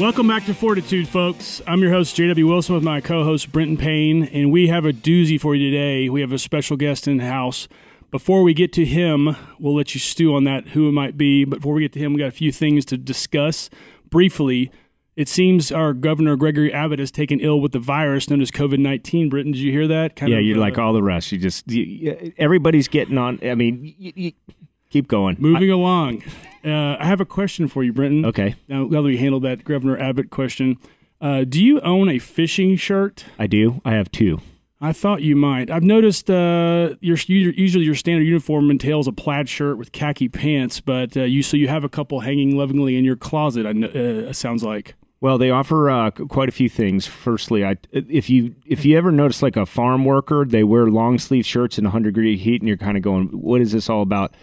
Welcome back to Fortitude, folks. I'm your host, JW Wilson, with my co host, Brenton Payne, and we have a doozy for you today. We have a special guest in the house. Before we get to him, we'll let you stew on that, who it might be. But before we get to him, we got a few things to discuss briefly. It seems our governor, Gregory Abbott, has taken ill with the virus known as COVID 19. Britton, did you hear that? Kind yeah, of, you're uh, like all the rest. You just, you, everybody's getting on. I mean, you, you, keep going. Moving I, along. Uh, I have a question for you, Brenton. Okay. Now, now that we handled that Governor Abbott question, uh, do you own a fishing shirt? I do. I have two. I thought you might. I've noticed uh, your usually your standard uniform entails a plaid shirt with khaki pants, but uh, you so you have a couple hanging lovingly in your closet. Uh, sounds like. Well, they offer uh, quite a few things. Firstly, I, if you if you ever notice like a farm worker, they wear long sleeve shirts in 100 degree heat, and you're kind of going, "What is this all about?"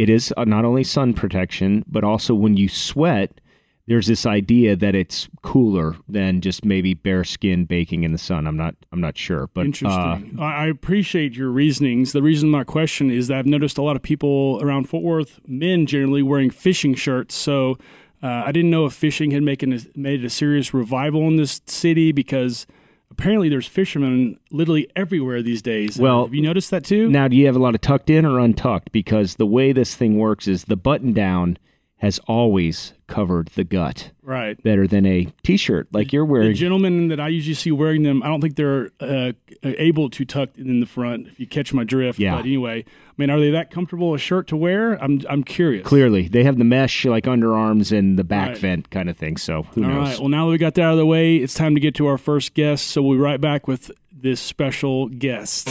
It is uh, not only sun protection, but also when you sweat, there's this idea that it's cooler than just maybe bare skin baking in the sun. I'm not I'm not sure, but interesting. Uh, I appreciate your reasonings. The reason my question is that I've noticed a lot of people around Fort Worth, men generally wearing fishing shirts. So uh, I didn't know if fishing had making a, made a serious revival in this city because apparently there's fishermen literally everywhere these days. Well, have you noticed that too? Now, do you have a lot of tucked in or untucked? Because the way this thing works is the button down has always covered the gut. Right. Better than a t-shirt like you're wearing. The gentlemen that I usually see wearing them, I don't think they're uh, able to tuck in the front. If you catch my drift. Yeah. But anyway, I mean, are they that comfortable a shirt to wear? I'm I'm curious. Clearly, they have the mesh like underarms and the back right. vent kind of thing. So who All knows? All right. Well, now that we got that out of the way, it's time to get to our first guest. So we'll be right back with this special guest.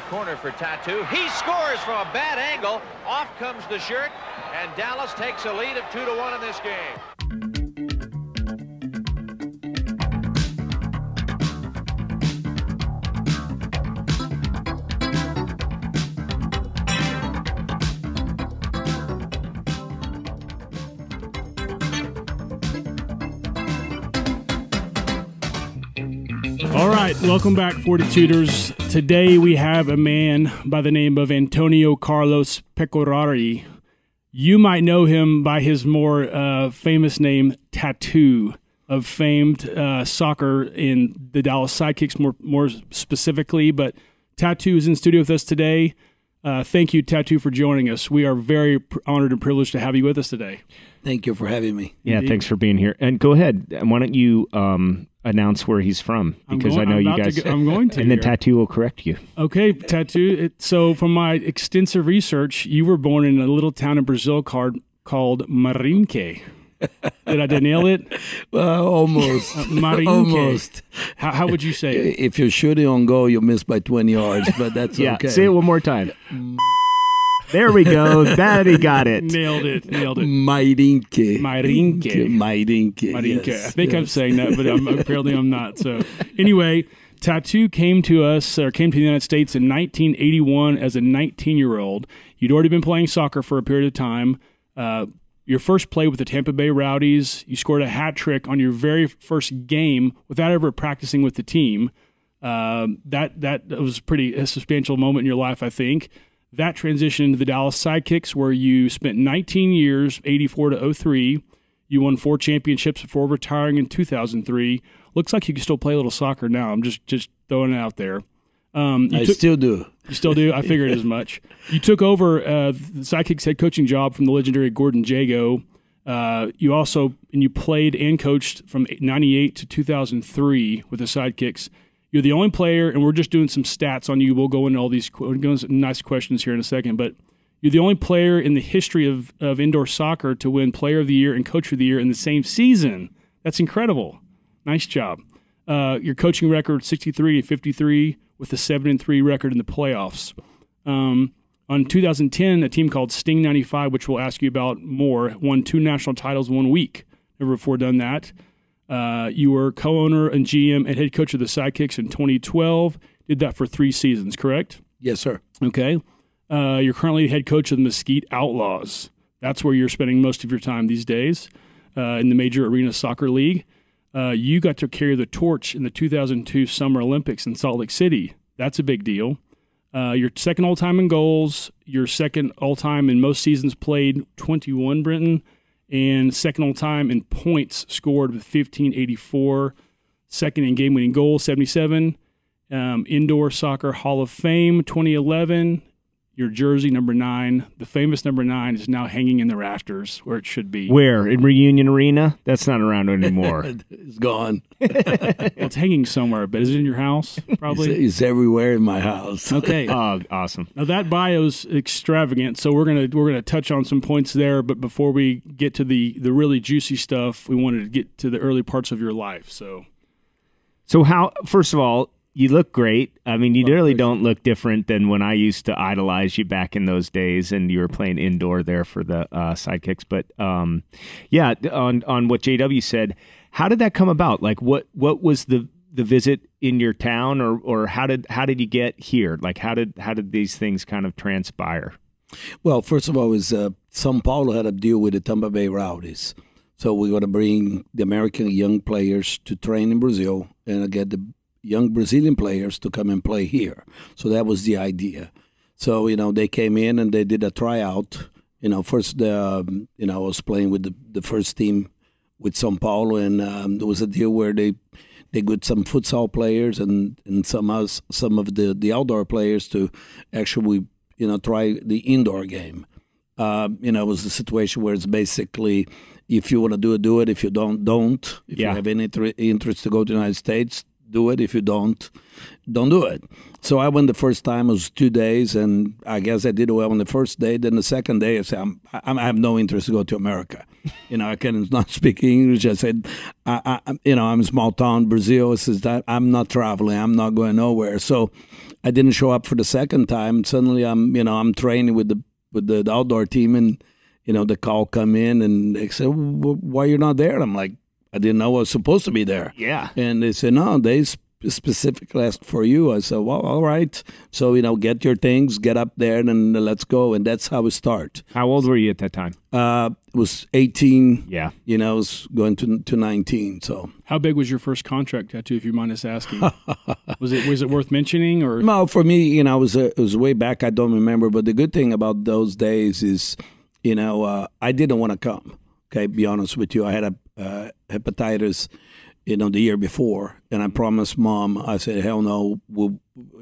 The corner for Tatu. He scores from a bad angle. Off comes the shirt, and Dallas takes a lead of 2 to 1 in this game. All right, welcome back, Fortituders. Today we have a man by the name of Antonio Carlos Pecorari. You might know him by his more uh, famous name, Tatu, of famed uh, soccer in the Dallas Sidekicks, more more specifically. But Tatu is in studio with us today. Uh, thank you, Tatu, for joining us. We are very pr- honored and privileged to have you with us today. Thank you for having me. Yeah, Indeed. thanks for being here. And go ahead. Why don't you um, announce where he's from? Because going, I know I'm you guys. Go, I'm going to. and then Tatu will correct you. Okay, Tatu. It, so, from my extensive research, you were born in a little town in Brazil called called Marinque. Did I nail it? Well, almost. Uh, Mairinque. Almost. How, how, would you say it? If you're shooting on goal, you miss by 20 yards, but that's yeah, okay. Say it one more time. There we go. that he got it. Nailed it. Nailed it. Mairinque. Mairinque. Mairinque. Mairinque. Yes, I think yes. I'm saying that, but I'm, apparently I'm not. So anyway, Tatu came to us or came to the United States in 1981 as a 19 year old. You'd already been playing soccer for a period of time. Uh, your first play with the Tampa Bay Rowdies, you scored a hat trick on your very first game without ever practicing with the team. Uh, that that was pretty a substantial moment in your life, I think that transitioned into the Dallas Sidekicks, where you spent 19 years, 84 to 03. You won four championships before retiring in 2003. Looks like you can still play a little soccer now. I'm just just throwing it out there. Um, I took, still do. You still do. I figured as much. You took over uh, the Sidekicks head coaching job from the legendary Gordon Jago. Uh, you also and you played and coached from '98 to 2003 with the Sidekicks. You're the only player, and we're just doing some stats on you. We'll go into all these nice questions here in a second, but you're the only player in the history of, of indoor soccer to win Player of the Year and Coach of the Year in the same season. That's incredible. Nice job. Uh, your coaching record 63 53 with a 7 and 3 record in the playoffs. Um, on 2010, a team called Sting 95, which we'll ask you about more, won two national titles in one week. Never before done that. Uh, you were co-owner and GM and head coach of the Sidekicks in 2012. Did that for three seasons, correct? Yes, sir. Okay. Uh, you're currently head coach of the Mesquite Outlaws. That's where you're spending most of your time these days uh, in the Major Arena Soccer League. Uh, you got to carry the torch in the 2002 Summer Olympics in Salt Lake City. That's a big deal. Uh, second all time in goals. You're second all time in most seasons played, 21, Brenton, and second all time in points scored with 1584. Second in game winning goals, 77. Um, Indoor Soccer Hall of Fame, 2011 your jersey number nine, the famous number nine, is now hanging in the rafters where it should be. Where in Reunion Arena? That's not around anymore. it's gone. well, it's hanging somewhere, but is it in your house? Probably. It's, it's everywhere in my house. Okay. oh, awesome. Now that bio's extravagant, so we're gonna we're gonna touch on some points there. But before we get to the the really juicy stuff, we wanted to get to the early parts of your life. So. So how? First of all, you look great. I mean, you really don't look different than when I used to idolize you back in those days, and you were playing indoor there for the uh, sidekicks. But um, yeah, on on what JW said, how did that come about? Like, what what was the the visit in your town, or or how did how did you get here? Like, how did how did these things kind of transpire? Well, first of all, is uh, São Paulo had a deal with the Tampa Bay Rowdies. So we got to bring the American young players to train in Brazil and get the young Brazilian players to come and play here. So that was the idea. So you know they came in and they did a tryout. You know, first the um, you know I was playing with the, the first team with São Paulo, and um, there was a deal where they they got some futsal players and and some us some of the the outdoor players to actually you know try the indoor game. Uh, you know, it was a situation where it's basically if you want to do it, do it. If you don't, don't. If yeah. you have any interest to go to the United States, do it. If you don't, don't do it. So I went the first time. It was two days, and I guess I did well on the first day. Then the second day, I said, I'm, i have no interest to go to America. you know, I can not speak English. I said, I, I, you know, I'm a small town, Brazil. I that I'm not traveling. I'm not going nowhere. So I didn't show up for the second time. Suddenly, I'm, you know, I'm training with the with the, the outdoor team, and you know, the call come in, and they said, "Why you're not there?" And I'm like, I didn't know I was supposed to be there. Yeah. And they said, no, they specifically asked for you. I said, well, all right. So, you know, get your things, get up there, and let's go. And that's how we start. How old were you at that time? Uh, it was 18. Yeah. You know, I was going to, to 19. So, how big was your first contract Tatu, if you mind us asking? was it was it worth mentioning or? No, for me, you know, it was, a, it was way back. I don't remember. But the good thing about those days is, you know, uh, I didn't want to come. Okay, be honest with you. I had a uh, hepatitis, you know, the year before, and I promised mom. I said, "Hell no, we,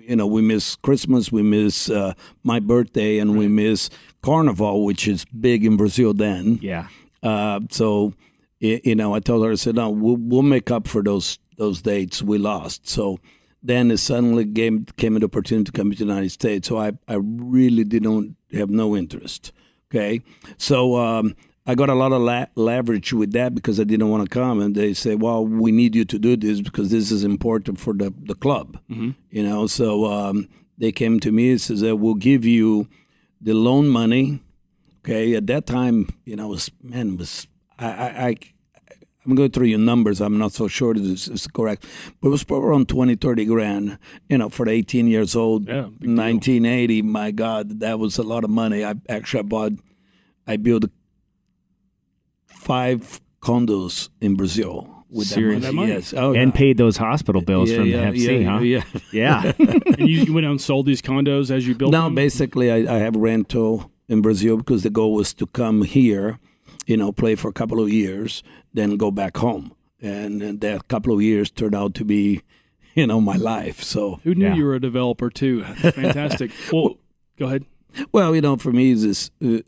you know, we miss Christmas, we miss uh, my birthday, and we miss Carnival, which is big in Brazil then." Yeah. Uh, so, you know, I told her, I said, "No, we'll, we'll make up for those those dates we lost." So then it suddenly came came an opportunity to come to the United States. So I I really didn't have no interest. Okay, so. Um, I got a lot of la- leverage with that because I didn't want to come, and they say, "Well, we need you to do this because this is important for the the club." Mm-hmm. You know, so um, they came to me and says, "We'll give you the loan money." Okay, at that time, you know, was man was I I. I I'm going through your numbers. I'm not so sure this is correct, but it was probably around 20, 30 grand, you know, for 18 years old. Yeah, 1980. My God, that was a lot of money. I actually bought, I built five condos in Brazil with Seriously? that money. Yes. Oh, and yeah. paid those hospital bills yeah, from yeah, the FC, yeah, huh? Yeah. Yeah. and you, you, went out and sold these condos as you built no, them? basically, I, I have rental in Brazil because the goal was to come here, you know, play for a couple of years, then go back home. And, and that couple of years turned out to be, you know, my life. So who knew yeah. you were a developer too? Fantastic. well, go ahead. Well, you know, for me, is uh,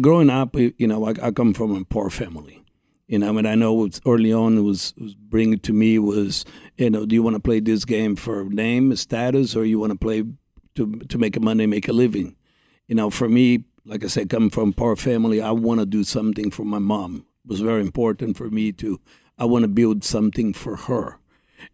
growing up. You know, I, I, come from a poor family. You know, I mean, I know early on was, was bringing to me was, you know, do you want to play this game for name, status, or you want to play to to make money, make a living? You know, for me, like I said, coming from poor family, I want to do something for my mom. It was very important for me to. I want to build something for her,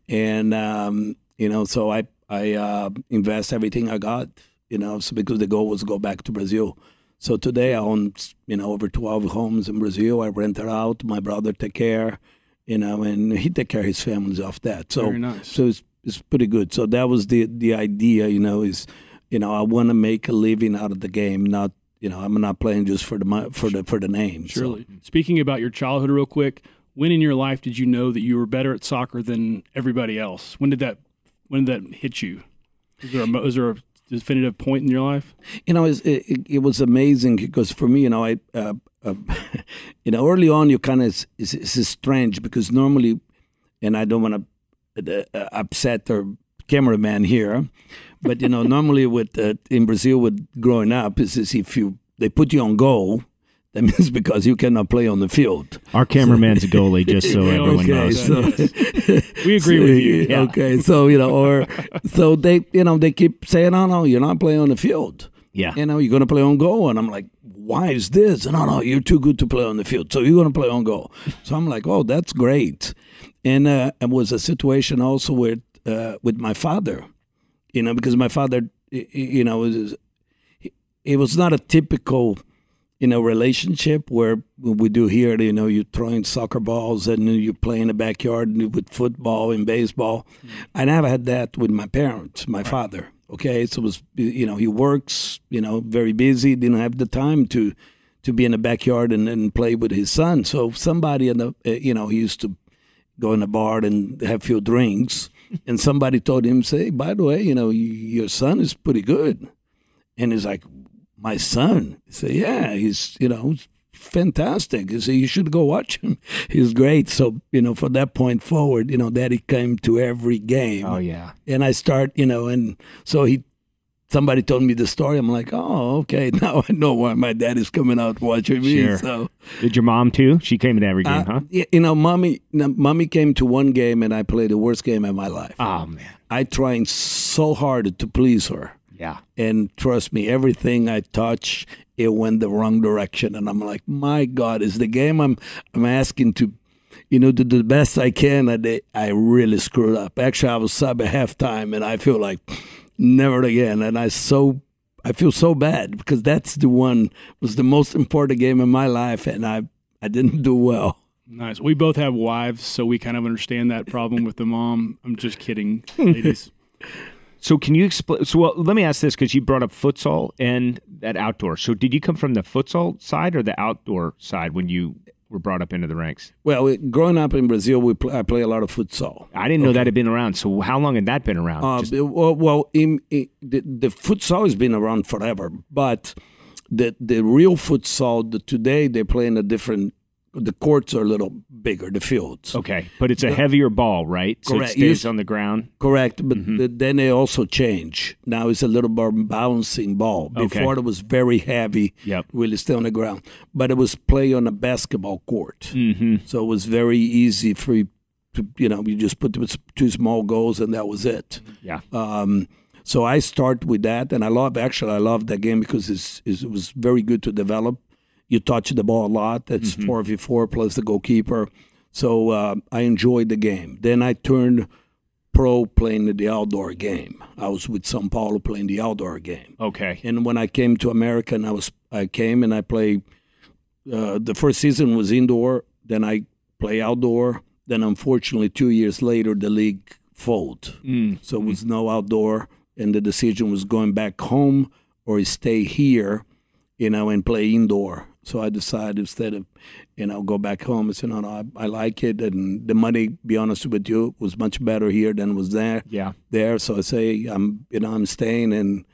and um, you know, so I I uh, invest everything I got you know, so because the goal was to go back to Brazil. So today I own, you know, over 12 homes in Brazil. I rent it out. My brother take care, you know, and he take care of his families off that. So, nice. so it's, it's pretty good. So that was the, the idea, you know, is, you know, I want to make a living out of the game, not, you know, I'm not playing just for the, for the, for the name. Surely. So. Speaking about your childhood real quick, when in your life did you know that you were better at soccer than everybody else? When did that, when did that hit you? Is there a, is there a definitive point in your life? You know, it's, it, it, it was amazing because for me, you know, I, uh, uh, you know, early on, you kind of it's, it's, it's strange because normally, and I don't want to uh, upset our cameraman here, but you know, normally with uh, in Brazil, with growing up, is, is if you they put you on goal, that means because you cannot play on the field. Our cameraman's a goalie, just so everyone okay, knows. so We agree with you. Yeah. Okay, so you know, or so they, you know, they keep saying, "No, no, you're not playing on the field. Yeah. You know, you're going to play on goal." And I'm like, "Why is this?" And no, no, you're too good to play on the field, so you're going to play on goal. So I'm like, "Oh, that's great." And uh, it was a situation also with uh, with my father, you know, because my father, you know, was it was not a typical you know relationship where we do here you know you're throwing soccer balls and you play in the backyard with football and baseball. I never had that with my parents my father okay? So it was you know he works you know very busy didn't have the time to to be in the backyard and, and play with his son. So somebody in the uh, you know he used to go in a bar and have a few drinks. And somebody told him say by the way you know your son is pretty good. And he's like, my son. He said, yeah, he's, you know, fantastic. He said, you should go watch him. He's great. So, you know, from that point forward, you know, daddy came to every game. Oh yeah. And I start, you know, and so he, somebody told me the story. I'm like, oh, okay. Now I know why my dad is coming out watching me. Sure. So, Did your mom too? She came to every game, uh, huh? y- you know, mommy, mommy came to one game and I played the worst game of my life. Oh man. I trying so hard to please her. Yeah. and trust me, everything I touch, it went the wrong direction, and I'm like, my God, is the game I'm I'm asking to, you know, to do the best I can, and they, I really screwed up. Actually, I was sub at halftime, and I feel like never again, and I so. I feel so bad because that's the one was the most important game in my life, and I I didn't do well. Nice. We both have wives, so we kind of understand that problem with the mom. I'm just kidding, ladies. So can you explain? So well, let me ask this because you brought up futsal and that outdoor. So did you come from the futsal side or the outdoor side when you were brought up into the ranks? Well, it- growing up in Brazil, we play, I play a lot of futsal. I didn't know that had been around. So how long had that been around? Uh, Just- well, well in, in, the, the futsal has been around forever, but the the real futsal the, today they play in a different. The courts are a little bigger, the fields. okay, but it's a heavier ball, right? So Correct. it stays on the ground. Correct, but Mm-hmm. the, then they also change. Now it's a little more bouncing ball. Okay. Before it was very heavy, Yep. really stay on the ground. But it was play on a basketball court, Mm-hmm. so it was very easy for you to, you know, you just put two small goals and that was it. Yeah. Um, so I start with that, and I love actually I love that game because it's, it's, it was very good to develop. You touch the ball a lot. That's Mm-hmm. four v four plus the goalkeeper. So uh, I enjoyed the game. Then I turned pro playing the outdoor game. I was with São Paulo playing the outdoor game. Okay. And when I came to America, and I was I came and I played. Uh, the first season was indoor. Then I play outdoor. Then unfortunately, two years later, the league fold. Mm. So it was no outdoor, and the decision was going back home or stay here, you know, and play indoor. So I decided instead of, you know, go back home. I said, no, no, I, I like it, and the money, be honest with you, was much better here than was there. Yeah. There, so I say I'm, you know, I'm staying, and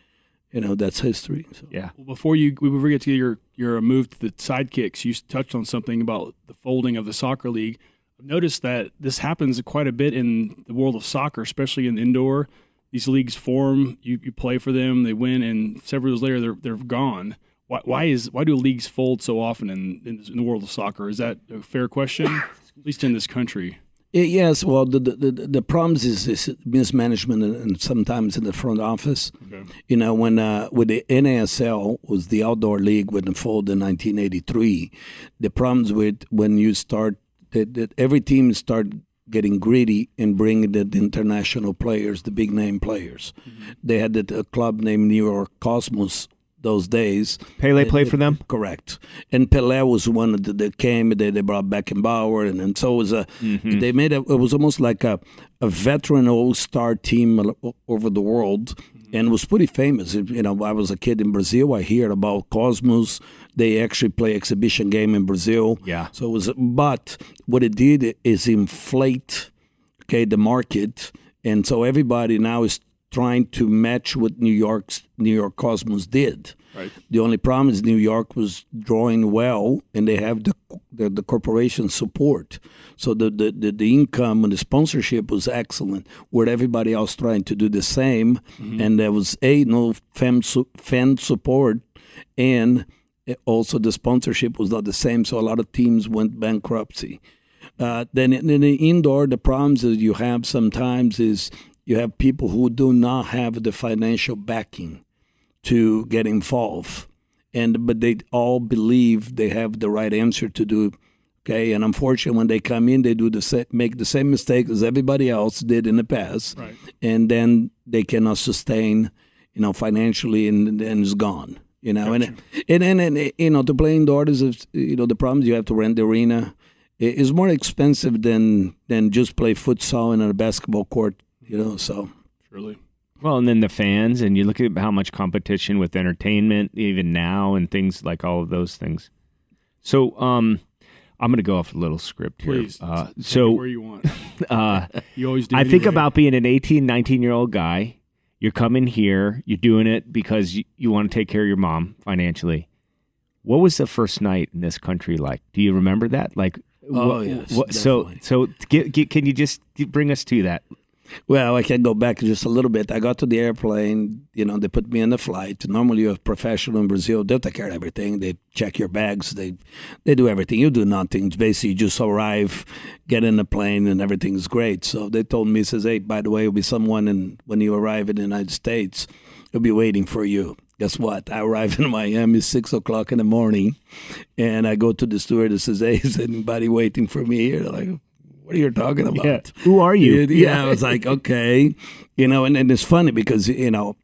you know, that's history. So. Yeah. Well, before you we forget to get your your uh, move to the sidekicks, you touched on something about the folding of the soccer league. I've noticed that this happens quite a bit in the world of soccer, especially in indoor. These leagues form, you, you play for them, they win, and several years later they're they're gone. Why, why is why do leagues fold so often in, in in the world of soccer? Is that a fair question? At least in this country. Yes, well, the the, the, problems is, is mismanagement and, sometimes in the front office. Okay. You know, when uh, with the NASL was the outdoor league when it folded in 1983, the problems with when you start that, that every team start getting greedy and bringing the, the international players, the big name players. They had the, a club named New York Cosmos those days. Pele played for them. Correct. And Pelé was one of the, that came. They, they brought Beckenbauer, and, Bauer. and so it was a. They made a, it was almost like a, a veteran all star team over the world, mm-hmm. and was pretty famous. You know, I was a kid in Brazil. I hear about Cosmos. They actually play exhibition game in Brazil. Yeah. So it was, but what it did is inflate, okay, the market, and so everybody now is trying to match what New York's New York Cosmos did. Right. The only problem is New York was drawing well, and they have the the, the corporation support. So the, the, the, the income and the sponsorship was excellent. Where everybody else trying to do the same, and there was a no fan su- fan support, and also the sponsorship was not the same. So a lot of teams went bankruptcy. Uh, then in, in the indoor, the problems that you have sometimes is you have people who do not have the financial backing to get involved, and but they all believe they have the right answer to do. Okay, and unfortunately, when they come in, they do the sa- make the same mistake as everybody else did in the past, Right. and then they cannot sustain, you know, financially, and then it's gone. You know, and and and, and you know, to play indoors is you know the problems you have to rent the arena is more expensive than than just play futsal in a basketball court. You know, so Surely. Well, and then the fans, and you look at how much competition with entertainment, even now, and things like all of those things. So, um, I'm going to go off a little script here. Please. Uh, so, where you want. uh, You always do. I think about being an 18, 19 year old guy. You're coming here, you're doing it because you, you want to take care of your mom financially. What was the first night in this country like? Do you remember that? Like, Oh, yes, so, so get, get, can you just bring us to that? Well, I can go back just a little bit. I got to the airplane. You know, they put me in the flight. Normally, you're a professional in Brazil. They'll take care of everything. They check your bags. They they do everything. You do nothing. Basically, you just arrive, get in the plane, and everything's great. So they told me, says, "Hey, by the way, there'll be someone, and when you arrive in the United States, he'll be waiting for you." Guess what? I arrive in Miami six o'clock in the morning, and I go to the steward and says, "Hey, is anybody waiting for me here?" They're like, what are you talking about? Yeah. Who are you? Yeah, I was like, okay, you know, and, and it's funny because you know,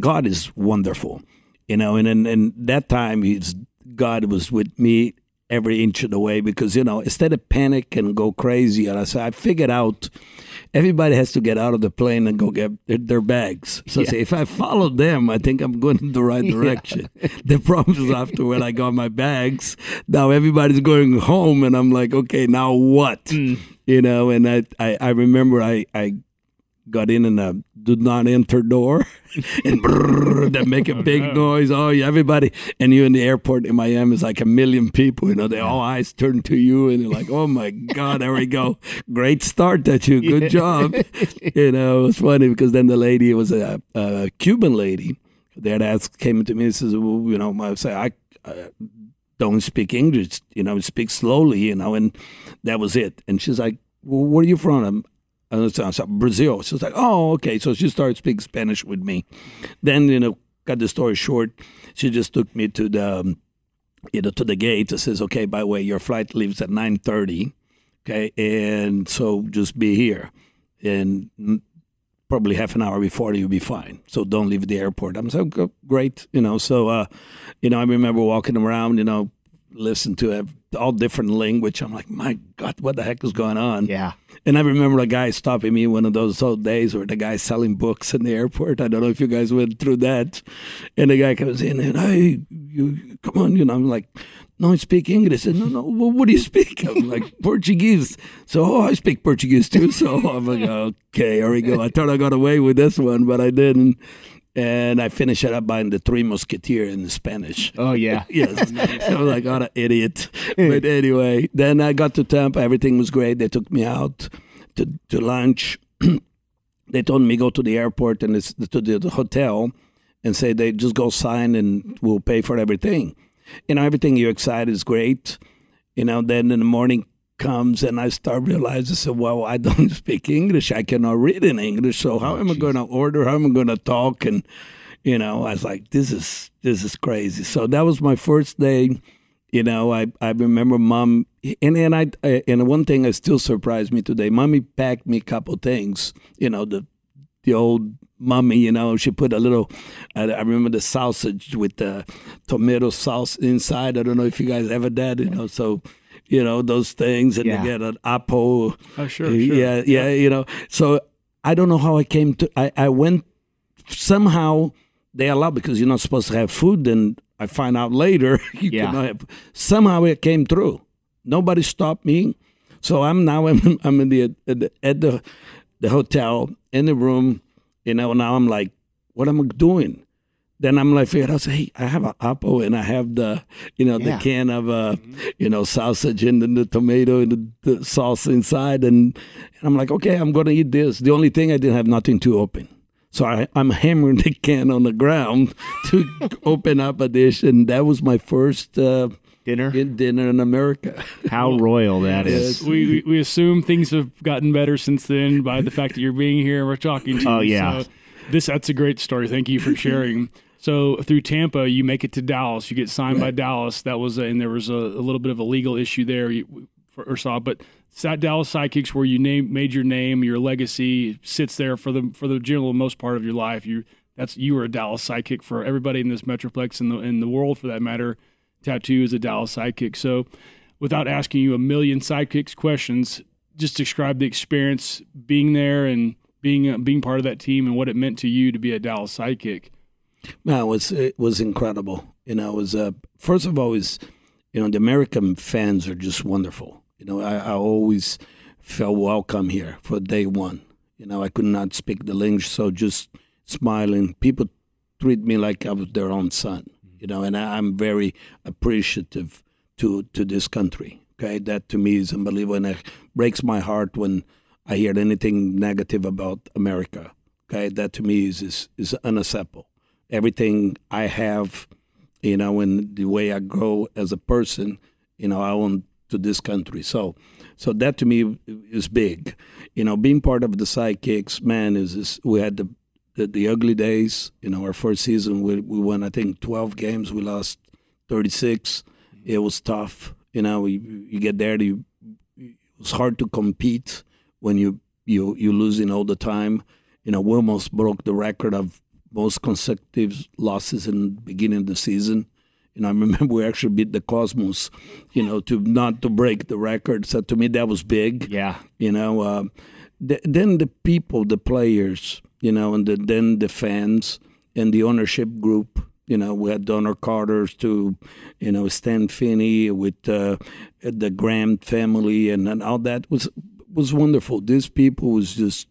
God is wonderful, you know, and and, and that time he's God was with me every inch of the way because you know instead of panic and go crazy, and I said I figured out everybody has to get out of the plane and go get their, their bags. So I say if I follow them, I think I'm going in the right direction. the problem is after when I got my bags, now everybody's going home, and I'm like, okay, now what? Mm. You know, and I I, I remember I I got in and uh, a do not enter door and brrr, that make a oh, big noise. Oh, yeah, everybody. And you in the airport in Miami is like a million people. You know, they all eyes turn to you and you're like, oh my God, there we go. Great start that you. Good job. you know, it was funny because then the lady was a, a Cuban lady that asked, came to me and says, well, you know, I say, I, I don't speak English, you know, speak slowly, you know, and that was it. And she's like, well, where are you from? I said, Brazil. She's like, oh, okay. So she started speaking Spanish with me. Then, you know, cut the story short, she just took me to the, um, you know, to the gate. It says, okay, by the way, your flight leaves at 9.30, okay? And so just be here. And probably half an hour before you'll be fine. So don't leave the airport. I'm so "Okay, great, you know. So, uh, you know, I remember walking around, you know, listen to all different language. I'm like, my God, what the heck is going on? Yeah. And I remember a guy stopping me one of those old days where the guy selling books in the airport. I don't know if you guys went through that. And the guy comes in and, hey, you come on, you know, I'm like, no, I speak English. And no, no, well, what do you speak? I'm like, Portuguese. So, oh, I speak Portuguese too. So I'm like, okay, here we go. I thought I got away with this one, but I didn't. And I finished it up buying the Three Musketeer in Spanish. Oh, yeah. yes. I was like, what an idiot. But anyway, then I got to Tampa. Everything was great. They took me out to, to lunch. they told me go to the airport and to the, the hotel and say they just go sign and we'll pay for everything. You know, everything you're excited is great. You know, then in the morning comes and I start realizing, I said, well, I don't speak English. I cannot read in English. So how oh, am I going to order? How am I going to talk? And, you know, I was like, this is, this is crazy. So that was my first day. You know, I, I remember mom, and, and I, and one thing that still surprised me today, mommy packed me a couple things, you know, the, the old mommy, you know, she put a little, I, I remember the sausage with the tomato sauce inside. I don't know if you guys ever did, you know, so, you know, those things and Yeah. they get an apple. Oh, sure, sure. Yeah, yeah, you know. So I don't know how I came to, I, I went, somehow they allow, because you're not supposed to have food, and I find out later you Yeah. cannot have, somehow it came through. Nobody stopped me. So I'm now, I'm, I'm in the, at the, at the, the hotel, in the room, You know, now I'm like, what am I doing? Then I'm like, figured out, say, hey, I have an apple and I have the, you know, Yeah. the can of, uh, you know, sausage and then the tomato and the, the sauce inside. And, and I'm like, okay, I'm going to eat this. The only thing I didn't have nothing to open. So I, I'm hammering the can on the ground to open up a dish. And that was my first uh, Dinner. dinner in America. How royal that is. We, we we assume things have gotten better since then by the fact that you're being here and we're talking to you. Oh, yeah. So this that's a great story. Thank you for sharing. So through Tampa, you make it to Dallas. You get signed by Dallas. That was a, and there was a, a little bit of a legal issue there you, for Ursal, but sat Dallas Sidekicks where you name, made your name, your legacy sits there for the for the general most part of your life. You that's you were a Dallas Sidekick for everybody in this metroplex in the in the world for that matter. Tatu is a Dallas Sidekick. So without asking you a million sidekicks questions, just describe the experience being there and being uh, being part of that team and what it meant to you to be a Dallas Sidekick. Man, it was it was incredible. You know, it was uh, first of all, is you know the American fans are just wonderful. You know, I, I always felt welcome here for day one. You know, I could not speak the language, so just smiling. People treat me like I was their own son. You know, and I, I'm very appreciative to to this country. Okay, that to me is unbelievable, and it breaks my heart when I hear anything negative about America. Okay, that to me is is, is unacceptable everything I have, you know, and the way I grow as a person, you know, I owe to this country. So, so that to me is big. You know, being part of the sidekicks, man, is, is we had the, the the ugly days. You know, our first season we we won I think twelve games, we lost thirty six. It was tough. You know, you, you get there, you, it was hard to compete when you you you losing all the time. You know, we almost broke the record of most consecutive losses in the beginning of the season. You know, I remember we actually beat the Cosmos, you know, to not to break the record. So to me, that was big. Yeah. You know, uh, th- then the people, the players, you know, and the, then the fans and the ownership group. You know, we had Donald Carter's to, you know, Stan Finney with uh, the Graham family and, and all that was was wonderful. These people was just,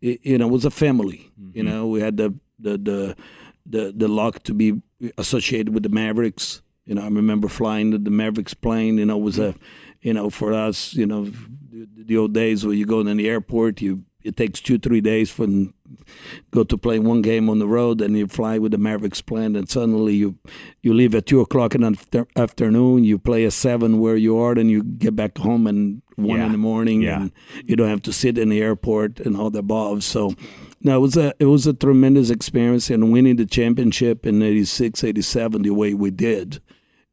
you know, was a family. You mm-hmm. know, we had the the the the, the luck to be associated with the Mavericks. You know, I remember flying the, the Mavericks plane. You know, was a, mm-hmm. you know, for us, you know, the, the old days where you go in the airport, you it takes two three days from go to play one game on the road, and you fly with the Mavericks plane, and suddenly you you leave at two o'clock in the after, afternoon. You play a seven where you are, and you get back home and one Yeah. in the morning, Yeah. and you don't have to sit in the airport and all the above. So. No, it was a it was a tremendous experience, and winning the championship in 86, 87 the way we did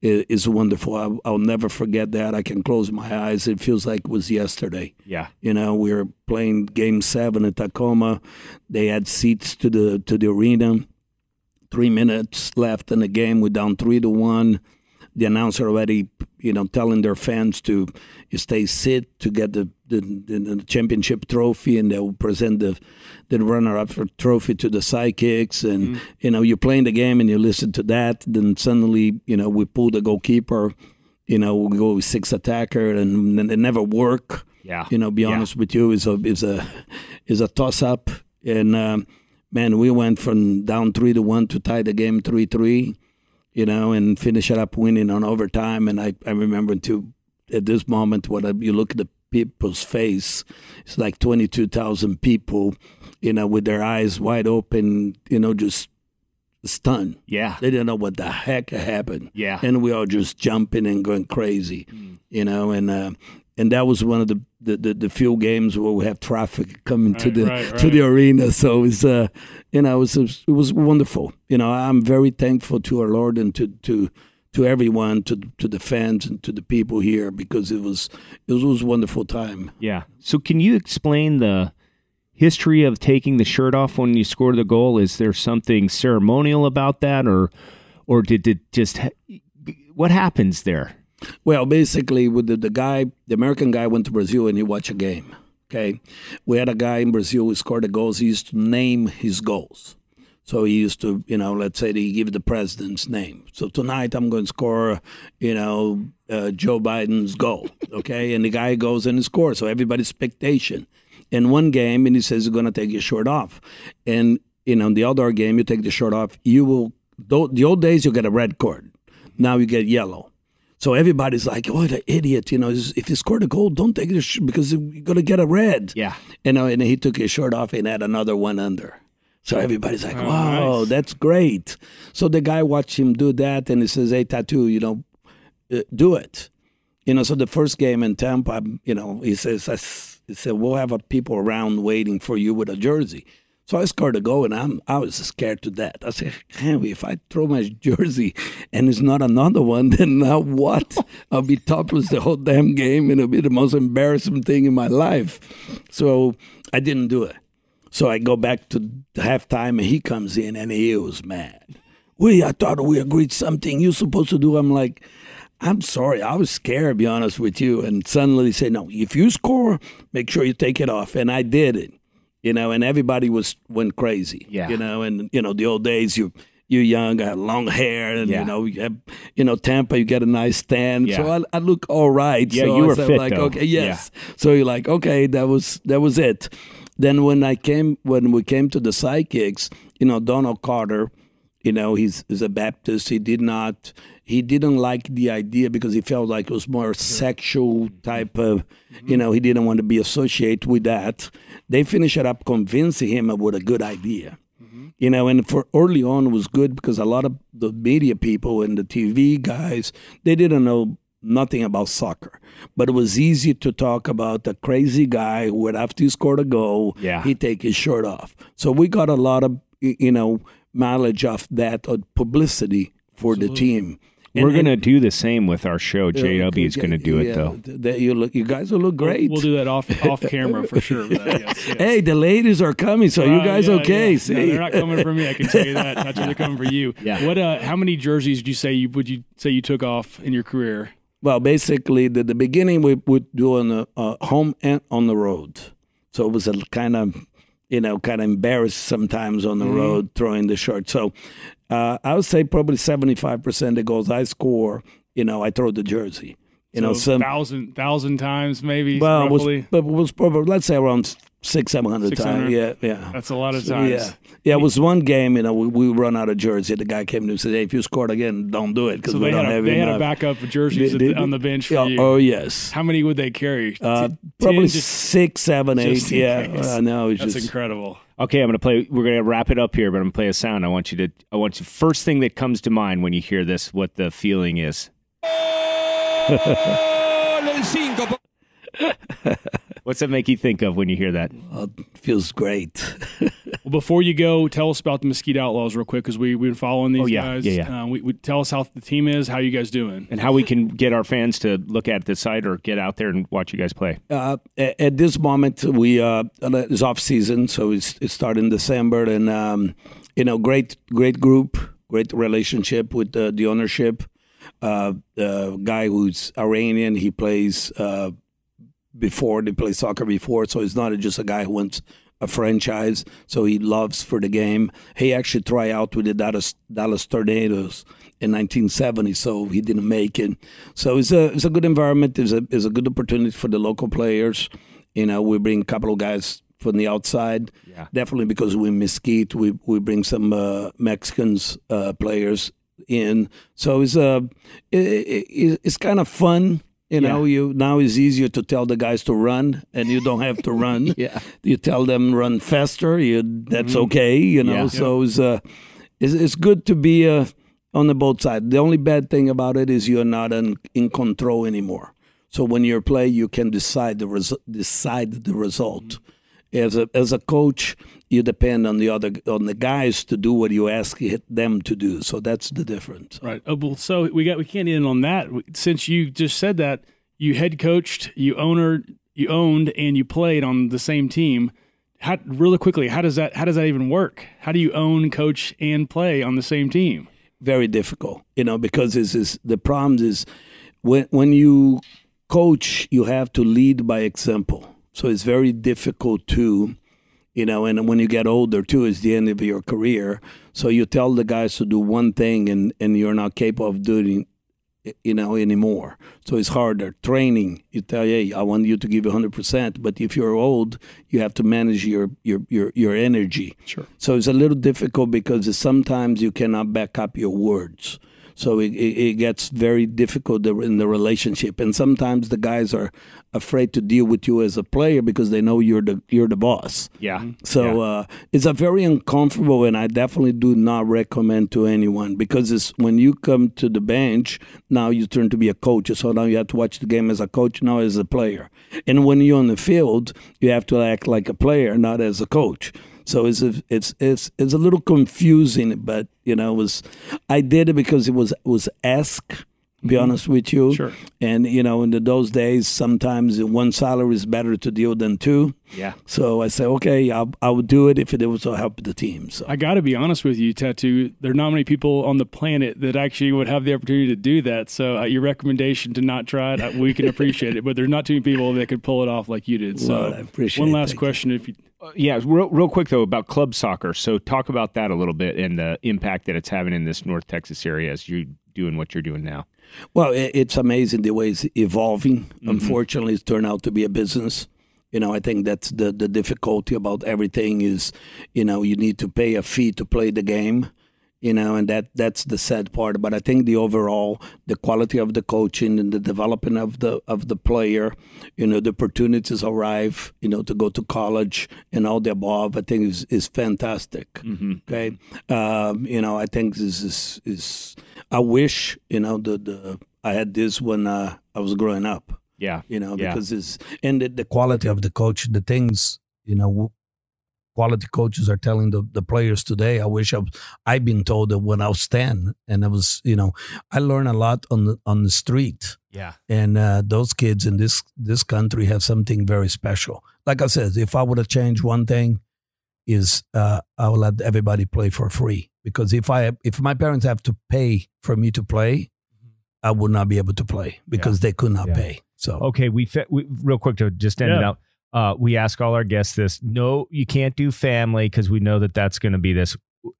is wonderful. I, I'll never forget that. I can close my eyes; it feels like it was yesterday. Yeah. You know, we were playing Game Seven at Tacoma. They had seats to the to the arena. Three minutes left in the game. We're down three to one. The announcer already, you know, telling their fans to stay sit to get the the, the, championship trophy, and they'll present the the runner-up trophy to the sidekicks. And you know, you're playing the game and you listen to that. Then suddenly, you know, we pull the goalkeeper. You know, we go with six attacker, and then they never work Yeah. you know be Yeah. honest with you is a is a is a toss up and um, man we went from down three to one to tie the game three three you know and finish it up winning on overtime and i i remember too at this moment when I- you look at the people's face it's like 22,000 people you know with their eyes wide open you know just stunned Yeah. they didn't know what the heck happened Yeah. and we all just jumping and going crazy, you know, and uh, and that was one of the, the, the, the few games where we have traffic coming to the right, to the arena. So it was, uh, you know, it was it was wonderful. You know, I'm very thankful to our Lord and to to to everyone, to to the fans and to the people here because it was it was, it was a wonderful time. Yeah. So can you explain the history of taking the shirt off when you score the goal? Is there something ceremonial about that or or did it just ha- what happens there? Well, basically, with the, the guy, the American guy went to Brazil and he watched a game. Okay, we had a guy in Brazil who scored the goals. He used to name his goals. So he used to, you know, let's say he give the president's name. So tonight I'm going to score, you know, uh, Joe Biden's goal. Okay, and the guy goes and he scores. So everybody's expectation. in one game, and he says you're going to take your shirt off, and you know, in the outdoor game, you take the shirt off, you will. The old days, you get a red card. Now you get yellow. So everybody's like, "What an idiot!" You know, if you scored a goal, don't take it because you're gonna get a red. Yeah. You know, and he took his shirt off and had another one under. So everybody's like, Oh, "Wow, nice. that's great." So the guy watched him do that, and he says, "Hey, Tatu, you know, uh, do it." You know, so the first game in Tampa, you know, he says, I he said, "We'll have a people around waiting for you with a jersey." So I scored a goal, and I'm I was scared to death. I said, "Henry, if I throw my jersey and it's not another one, then now what? I'll be topless the whole damn game, and it'll be the most embarrassing thing in my life." So I didn't do it. So I go back to halftime, and he comes in, and he was mad. We, I thought we agreed something you're supposed to do. I'm like, I'm sorry, I was scared, to be honest with you. And suddenly he said, No, if you score, make sure you take it off. And I did it, you know, and everybody was went crazy. Yeah. You know, and you know, the old days you you're young, I had long hair, and Yeah. you know, you have, you know, Tampa, you get a nice tan, so I, I look all right. Yeah, so you were said, fit, like, though. okay, yes. So you're like, okay, that was that was it. Then when I came, when we came to the Sidekicks, you know, Donald Carter, you know, he's, he's a Baptist. He did not, he didn't like the idea because he felt like it was more sexual mm-hmm. type of, mm-hmm. you know, he didn't want to be associated with that. They finished it up convincing him with a good idea. Mm-hmm. You know, and for early on it was good because a lot of the media people and the TV guys, they didn't know nothing about soccer. But it was easy to talk about the crazy guy who would after he scored a goal, Yeah. he take his shirt off. So we got a lot of you know mileage off that uh, publicity for the team. We're And- going to and- do the same with our show. JW is going to do it, though. that you look, you guys will look great. We'll do that off off camera for sure. But, uh, yes, yes. Hey, the ladies are coming, so you Uh, guys yeah, okay? yeah. See, No, they're not coming for me. I can tell you that. That's where they're coming for you. Yeah. What? Uh, how many jerseys do you say you would you say you took off in your career? Well, basically, the, the beginning we would do on the uh, home and on the road. So it was a kind of, you know, kind of embarrassed sometimes on the Mm-hmm. road throwing the shirt. So uh, I would say probably 75% of the goals I score, you know, I throw the jersey. You know, some, thousand thousand times maybe well, was, but it was probably, let's say around six, 700 times. Yeah, yeah. That's a lot of times. Yeah, yeah. It was one game. You know, we, we run out of jerseys. The guy came to me and said, "Hey, if you scored again, don't do it because So we they don't had a, have they had a backup of jerseys They- they- on the bench for Yeah, you. Oh yes, How many would they carry? uh, T- probably just- six, seven, eight. just Yeah, case. I know. It's That's just incredible. Okay, I'm going to play. We're going to wrap it up here, but I'm going to play a sound. I want you to. I want you. First thing that comes to mind when you hear this, what the feeling is. What's that make you think of when you hear that? uh, feels great. Well, before you go, tell us about the Mesquite Outlaws real quick because we we've been following these Oh, yeah. guys. Yeah, yeah. Uh, we, we tell us how the team is, how you guys doing. And how we can get our fans to look at the site or get out there and watch you guys play. uh, a- at this moment, we uh, it's off season, so it's it's starting December, and um, you know, great great group, great relationship with uh, the ownership. Uh, the guy who's Iranian, he plays uh, before they play soccer before, so he's not just a guy who wants a franchise. So he loves for the game. He actually tried out with the Dallas Dallas Tornadoes in 1970, so he didn't make it. So it's a it's a good environment. It's a it's a good opportunity for the local players. You know, we bring a couple of guys from the outside. Yeah. Definitely because we Mesquite, we we bring some uh, Mexicans uh, players in. So it's uh, it, it, it's kind of fun. You know, you now it's easier to tell the guys to run, and you don't have to run. Yeah. You tell them run faster. You that's okay. You know, Yeah. so it's uh, it's, it's good to be uh, on the both sides. The only bad thing about it is you're not in, in control anymore. So when you play, you can decide the res- decide the result. As a as a coach, you depend on the other on the guys to do what you ask them to do. So that's the difference. Right. Oh, well, so we got we can't end on that since you just said that you head coached, you owner, you owned, and you played on the same team. How, really quickly, how does that how does that even work? How do you own, coach, and play on the same team? very difficult, you know, because this is the problem is when when you coach, you have to lead by example. So it's very difficult to, you know, and when you get older too, it's the end of your career. So you tell the guys to do one thing, and and you're not capable of doing you know, anymore. So it's harder. Training, you tell, hey, I want you to give 100%, but if you're old, you have to manage your, your, your, your energy. Sure. So it's a little difficult because sometimes you cannot back up your words. So it, it, it gets very difficult in the relationship, and sometimes the guys are afraid to deal with you as a player because they know you're the you're the boss. Yeah. So Yeah. Uh, it's a very uncomfortable, and I definitely do not recommend to anyone because it's when you come to the bench now you turn to be a coach. So now you have to watch the game as a coach, now as a player, and when you're on the field, you have to act like a player, not as a coach. So it's a, it's it's it's a little confusing, but you know, it was I did it because it was was asked. Be honest with you, Sure. And you know, in the, those days, sometimes one salary is better to deal than two. Yeah. So I say, okay, I'll, I would do it if it was to help the team. So I got to be honest with you, Tatu. There are not many people on the planet that actually would have the opportunity to do that. So uh, your recommendation to not try it, uh, we can appreciate it. But there's not too many people that could pull it off like you did. So Well, I appreciate one it. last Thank you. question, if you Yeah, real, real quick though about club soccer. So talk about that a little bit and the impact that it's having in this North Texas area as you're doing what you're doing now. Well, it's amazing the way it's evolving. Unfortunately, it's turned out to be a business. You know, I think that's the the difficulty about everything is, you know, you need to pay a fee to play the game. You know, and that that's the sad part. But I think the overall, the quality of the coaching and the development of the of the player, you know, the opportunities arrive, you know, to go to college and all the above. I think is is fantastic. Okay, um, you know, I think this is is. I wish you know the the I had this when uh, I was growing up. Yeah. You know, Yeah. because it's and the, the quality of the coach, the things you know, quality coaches are telling the, the players today. I wish I've I've been told that when I was ten, and I was you know, I learned a lot on the on the street Yeah. and uh, those kids in this this country have something very special. Like I said, if I would have changed one thing, is uh, I would let everybody play for free because if I if my parents have to pay for me to play, I would not be able to play because they could not Yeah. pay. So Okay, we, fe- we real quick to just end it out. Uh, we ask all our guests this. No, you can't do family because we know that that's going to be this.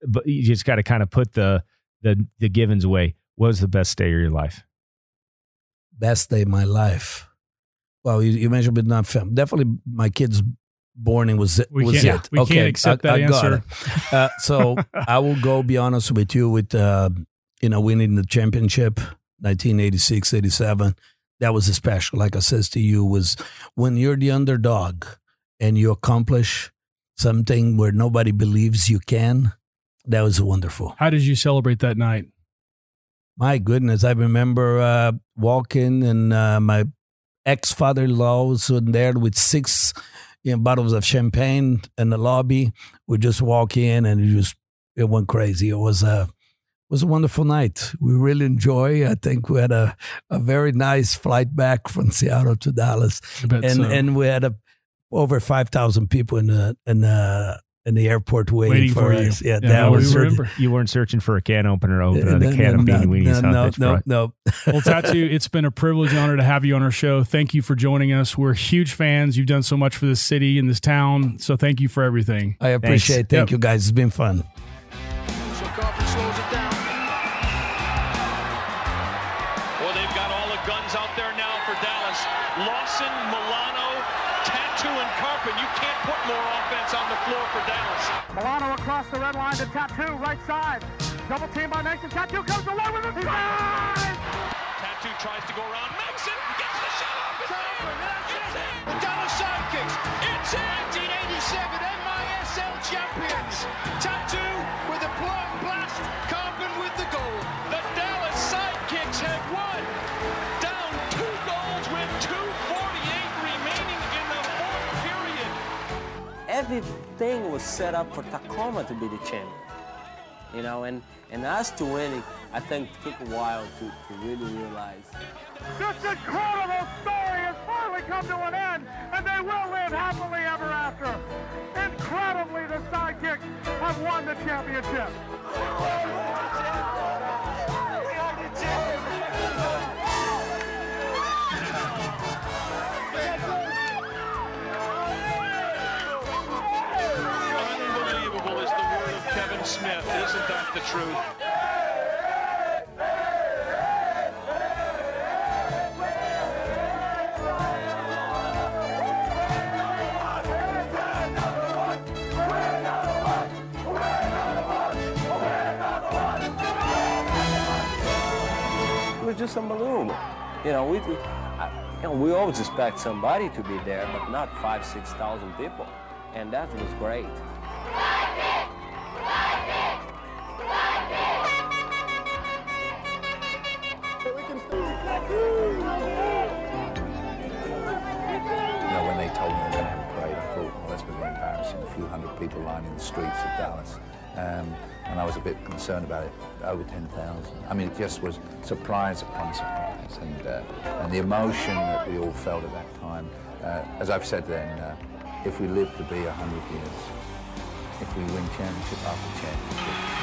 But you just got to kind of put the the the givens away. What was the best day of your life? best day of my life. Well, you, you mentioned but not fam. Definitely, my kids born was it. We was can't- it. we can't accept that got answer. Uh, so I will go be honest with you with uh, you know winning the championship 1986 87 that was a special like I says to you was when you're the underdog and you accomplish something where nobody believes you can that was wonderful How did you celebrate that night? my goodness, I remember uh, walking and uh, my ex father in law was in there with six you know, bottles of champagne in the lobby. We just walk in and it just it went crazy. It was a it was a wonderful night. We really enjoy. I think we had a, a very nice flight back from Seattle to Dallas, and so. and we had a, over five thousand people in the in the in the airport waiting, Waiting for you. us. Yeah, Yeah, that we was remember. You weren't searching for a can opener to open the no, can of no, beanie weenies. no, huh? no, That's no, right. no. well, Tatu, it's been a privilege and honor to have you on our show. Thank you for joining us. We're huge fans. You've done so much for this city and this town. So thank you for everything. I appreciate. Thank Yep. you, guys. It's been fun. Across line to Tatu, right side. Double team by Mason. Tatu comes away with it. Drive! Tatu tries to go around. Mason gets the shot off. It's in. It's in. The Dallas Sidekicks. It's in. 1987 MISL champions. Tatu with a blown blast. Karpun with the goal. The Dallas Sidekicks have won. Down two goals with 2.48 remaining in the fourth period. Everything was set up for Tacoma to be the champion. You know, and, and us to win it, I think took a while to, to really realize. This incredible story has finally come to an end, and they will live happily ever after. Incredibly, the Sidekicks have won the championship. Smith. Isn't that the truth? was just unbelievable. You know, we, I, you know, we always expect somebody to be there, but not five, 6,000 people. And that was great. People lining the streets of Dallas. Um, and I was a bit concerned about it, over 10,000. I mean, it just was surprise upon surprise. And, uh, and the emotion that we all felt at that time, uh, as I've said then, uh, if we live to be 100 years, if we win championship after championship,